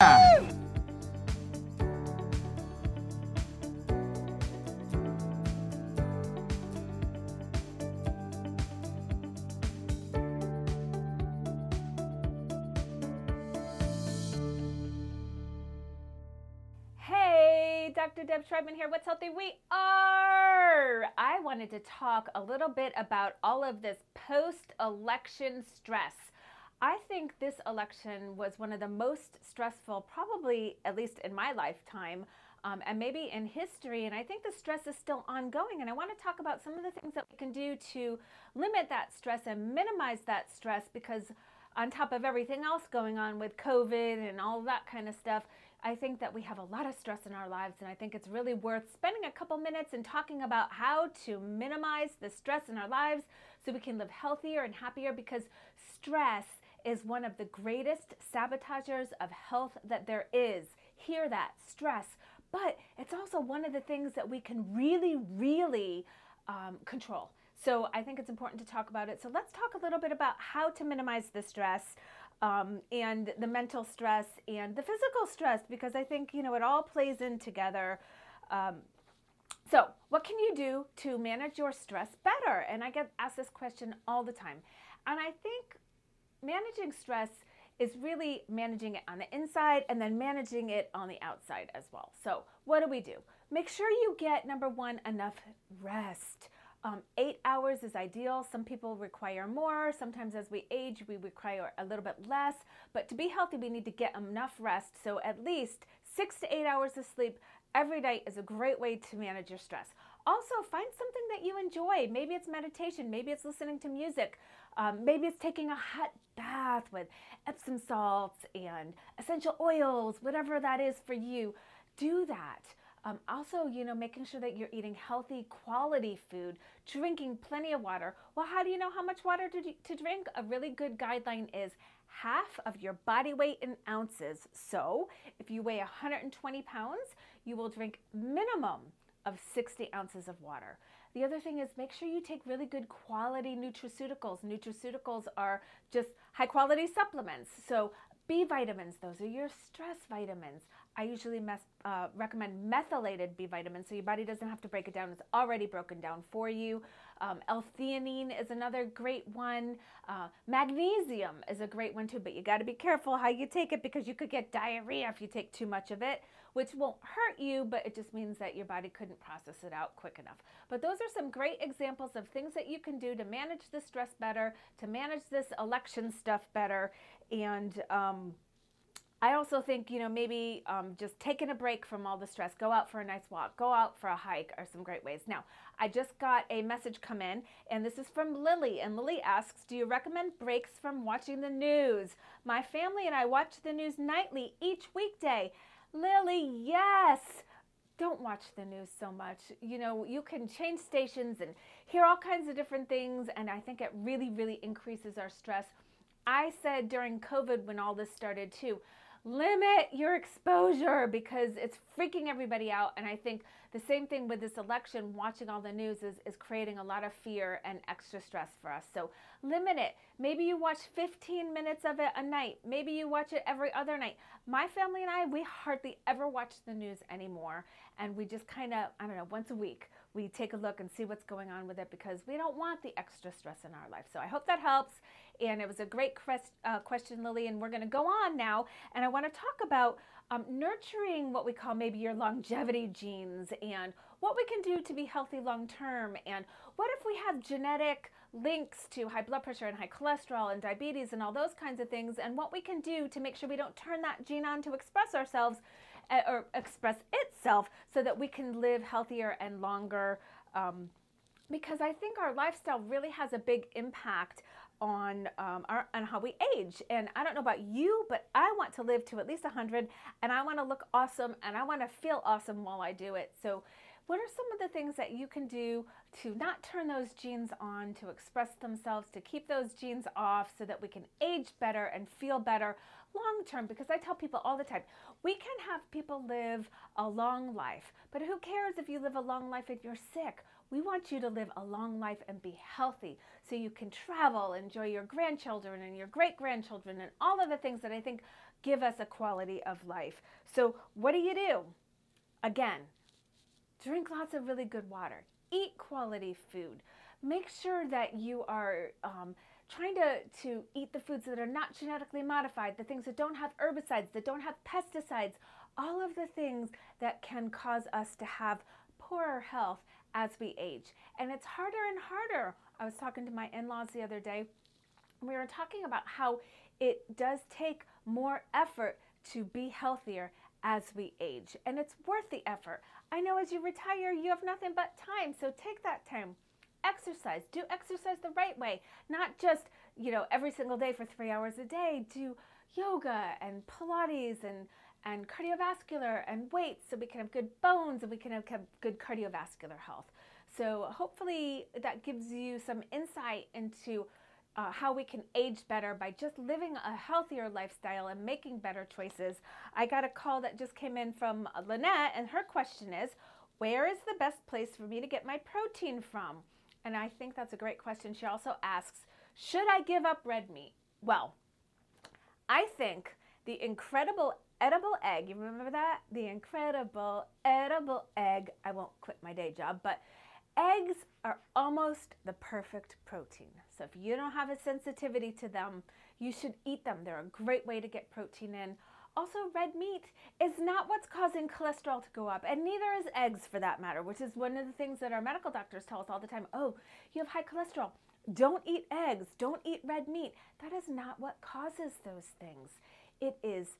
Hey, Dr. Deb Schreibman here. What's healthy? We are. I wanted to talk a little bit about all of this post election stress. I think this election was one of the most stressful, probably at least in my lifetime, um, and maybe in history. And I think the stress is still ongoing. And I want to talk about some of the things that we can do to limit that stress and minimize that stress because, on top of everything else going on with COVID and all that kind of stuff, I think that we have a lot of stress in our lives, and I think it's really worth spending a couple minutes and talking about how to minimize the stress in our lives so we can live healthier and happier because stress is one of the greatest sabotagers of health that there is. Hear that stress. But it's also one of the things that we can really, really um, control. So I think it's important to talk about it. So let's talk a little bit about how to minimize the stress um, and the mental stress and the physical stress because I think, you know, it all plays in together. Um, so, what can you do to manage your stress better? And I get asked this question all the time. And I think managing stress is really managing it on the inside and then managing it on the outside as well. So, what do we do? Make sure you get number one, enough rest. Um, eight hours is ideal. Some people require more. Sometimes as we age, we require a little bit less. But to be healthy, we need to get enough rest. So at least six to eight hours of sleep every night is a great way to manage your stress. Also, find something that you enjoy. Maybe it's meditation. Maybe it's listening to music. Um, maybe it's taking a hot bath with Epsom salts and essential oils, whatever that is for you. Do that. Um, also, you know, making sure that you're eating healthy, quality food, drinking plenty of water. Well, how do you know how much water to, to drink? A really good guideline is half of your body weight in ounces. So if you weigh 120 pounds, you will drink minimum of 60 ounces of water. The other thing is make sure you take really good quality nutraceuticals. Nutraceuticals are just high quality supplements. So B vitamins, those are your stress vitamins. I usually uh, recommend methylated B vitamins so your body doesn't have to break it down. It's already broken down for you. Um, L-theanine is another great one. Uh, magnesium is a great one too, but you got to be careful how you take it because you could get diarrhea if you take too much of it, which won't hurt you, but it just means that your body couldn't process it out quick enough. But those are some great examples of things that you can do to manage the stress better, to manage this election stuff better, and um, I also think, you know, maybe um, just taking a break from all the stress, go out for a nice walk, go out for a hike are some great ways. Now, I just got a message come in, and this is from Lily. And Lily asks Do you recommend breaks from watching the news? My family and I watch the news nightly each weekday. Lily, yes. Don't watch the news so much. You know, you can change stations and hear all kinds of different things, and I think it really, really increases our stress. I said during COVID when all this started too, limit your exposure because it's freaking everybody out. And I think the same thing with this election, watching all the news is, is creating a lot of fear and extra stress for us. So limit it. Maybe you watch 15 minutes of it a night. Maybe you watch it every other night. My family and I, we hardly ever watch the news anymore. And we just kind of, I don't know, once a week, we take a look and see what's going on with it because we don't want the extra stress in our life. So I hope that helps. And it was a great uh, question, Lily. And we're going to go on now. And I want to talk about um, nurturing what we call maybe your longevity genes and what we can do to be healthy long term. And what if we have genetic links to high blood pressure and high cholesterol and diabetes and all those kinds of things, and what we can do to make sure we don't turn that gene on to express ourselves uh, or express itself so that we can live healthier and longer. Um, because I think our lifestyle really has a big impact on um, our, on how we age. And I don't know about you, but I want to live to at least 100 and I want to look awesome and I want to feel awesome while I do it. So what are some of the things that you can do to not turn those genes on, to express themselves, to keep those genes off so that we can age better and feel better long term? Because I tell people all the time, we can have people live a long life, but who cares if you live a long life if you're sick? We want you to live a long life and be healthy so you can travel, enjoy your grandchildren and your great grandchildren, and all of the things that I think give us a quality of life. So, what do you do? Again, drink lots of really good water, eat quality food, make sure that you are um, trying to, to eat the foods that are not genetically modified, the things that don't have herbicides, that don't have pesticides, all of the things that can cause us to have poorer health as we age. And it's harder and harder. I was talking to my in laws the other day. We were talking about how it does take more effort to be healthier as we age, and it's worth the effort. I know as you retire, you have nothing but time, so take that time. Exercise. Do exercise the right way, not just, you know, every single day for three hours a day. Do yoga and Pilates and and cardiovascular and weights so we can have good bones and we can have good cardiovascular health. So hopefully that gives you some insight into uh, how we can age better by just living a healthier lifestyle and making better choices. I got a call that just came in from Lynette, and her question is Where is the best place for me to get my protein from? And I think that's a great question. She also asks Should I give up red meat? Well, I think the incredible edible egg, you remember that? The incredible edible egg. I won't quit my day job, but eggs are almost the perfect protein. So if you don't have a sensitivity to them, you should eat them. They're a great way to get protein in. Also, red meat is not what's causing cholesterol to go up, and neither is eggs for that matter, which is one of the things that our medical doctors tell us all the time. Oh, you have high cholesterol. Don't eat eggs. Don't eat red meat. That is not what causes those things. It is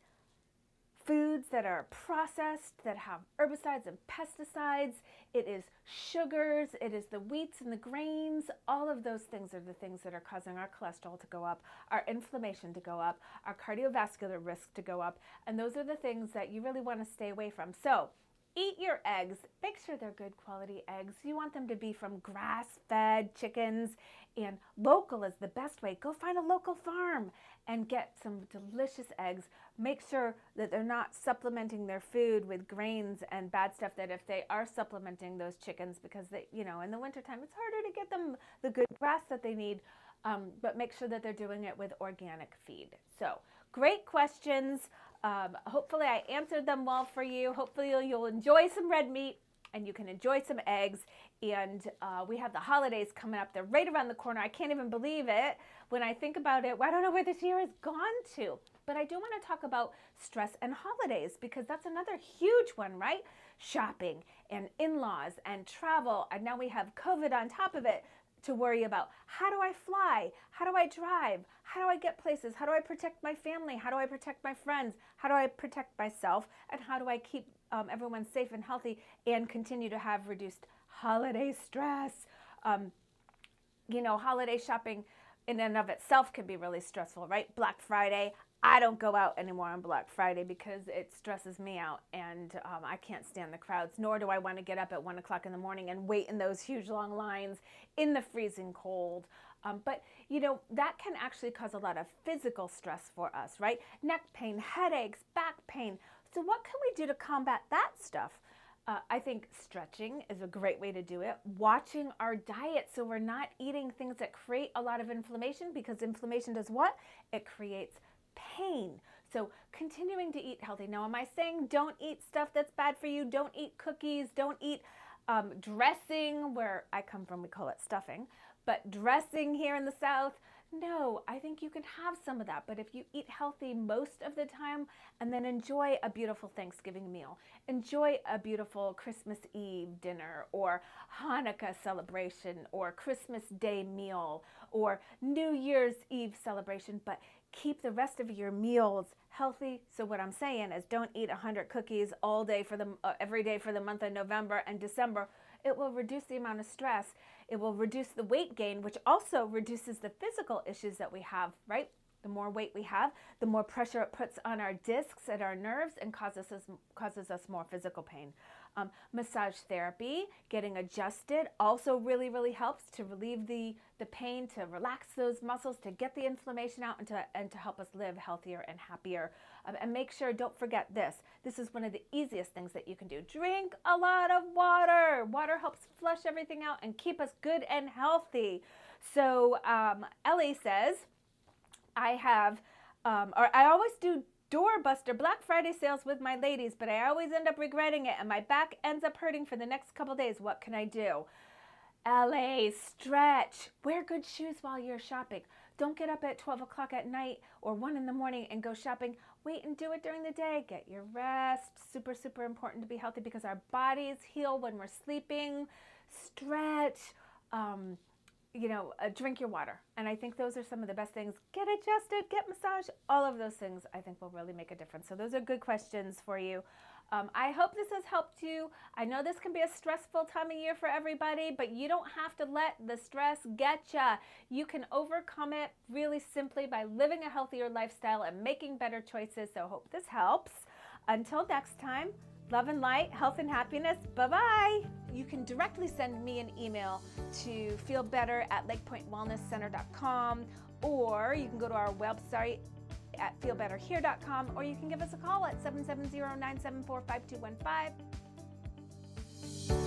foods that are processed, that have herbicides and pesticides. It is sugars, it is the wheats and the grains. All of those things are the things that are causing our cholesterol to go up, our inflammation to go up, our cardiovascular risk to go up. And those are the things that you really want to stay away from. So, eat your eggs. Make sure they're good quality eggs. You want them to be from grass fed chickens, and local is the best way. Go find a local farm and get some delicious eggs make sure that they're not supplementing their food with grains and bad stuff that if they are supplementing those chickens because they you know in the wintertime it's harder to get them the good grass that they need um, but make sure that they're doing it with organic feed so great questions um, hopefully i answered them well for you hopefully you'll, enjoy some red meat and you can enjoy some eggs. And uh, we have the holidays coming up. They're right around the corner. I can't even believe it when I think about it. I don't know where this year has gone to. But I do want to talk about stress and holidays because that's another huge one, right? Shopping and in laws and travel. And now we have COVID on top of it to worry about. How do I fly? How do I drive? How do I get places? How do I protect my family? How do I protect my friends? How do I protect myself? And how do I keep um, everyone safe and healthy and continue to have reduced holiday stress? Um, you know, holiday shopping in and of itself can be really stressful, right? Black Friday, I don't go out anymore on Black Friday because it stresses me out and um, I can't stand the crowds, nor do I want to get up at one o'clock in the morning and wait in those huge long lines in the freezing cold. Um, but, you know, that can actually cause a lot of physical stress for us, right? Neck pain, headaches, back pain. So, what can we do to combat that stuff? Uh, I think stretching is a great way to do it. Watching our diet so we're not eating things that create a lot of inflammation because inflammation does what? It creates pain. So, continuing to eat healthy. Now, am I saying don't eat stuff that's bad for you? Don't eat cookies. Don't eat um, dressing, where I come from, we call it stuffing. But dressing here in the South, no, I think you can have some of that. But if you eat healthy most of the time and then enjoy a beautiful Thanksgiving meal, enjoy a beautiful Christmas Eve dinner or Hanukkah celebration or Christmas Day meal or New Year's Eve celebration, but keep the rest of your meals healthy. So what I'm saying is don't eat 100 cookies all day for the uh, every day for the month of November and December. It will reduce the amount of stress. It will reduce the weight gain, which also reduces the physical issues that we have, right? The more weight we have, the more pressure it puts on our discs and our nerves and causes us, causes us more physical pain. Um, massage therapy, getting adjusted, also really, really helps to relieve the, the pain, to relax those muscles, to get the inflammation out, and to, and to help us live healthier and happier. Um, and make sure, don't forget this. This is one of the easiest things that you can do. Drink a lot of water. Water helps flush everything out and keep us good and healthy. So um, Ellie says, I have, um, or I always do doorbuster Black Friday sales with my ladies, but I always end up regretting it and my back ends up hurting for the next couple days. What can I do? Ellie, stretch. Wear good shoes while you're shopping. Don't get up at 12 o'clock at night or 1 in the morning and go shopping. Wait and do it during the day. Get your rest. Super, super important to be healthy because our bodies heal when we're sleeping. Stretch. Um, you know, uh, drink your water. And I think those are some of the best things. Get adjusted, get massage, all of those things I think will really make a difference. So those are good questions for you. Um, I hope this has helped you. I know this can be a stressful time of year for everybody, but you don't have to let the stress get you. You can overcome it really simply by living a healthier lifestyle and making better choices. So hope this helps. Until next time, love and light, health and happiness. Bye bye. You can directly send me an email to feelbetter at lakepointwellnesscenter.com or you can go to our website at feelbetterhere.com or you can give us a call at 770 974 5215.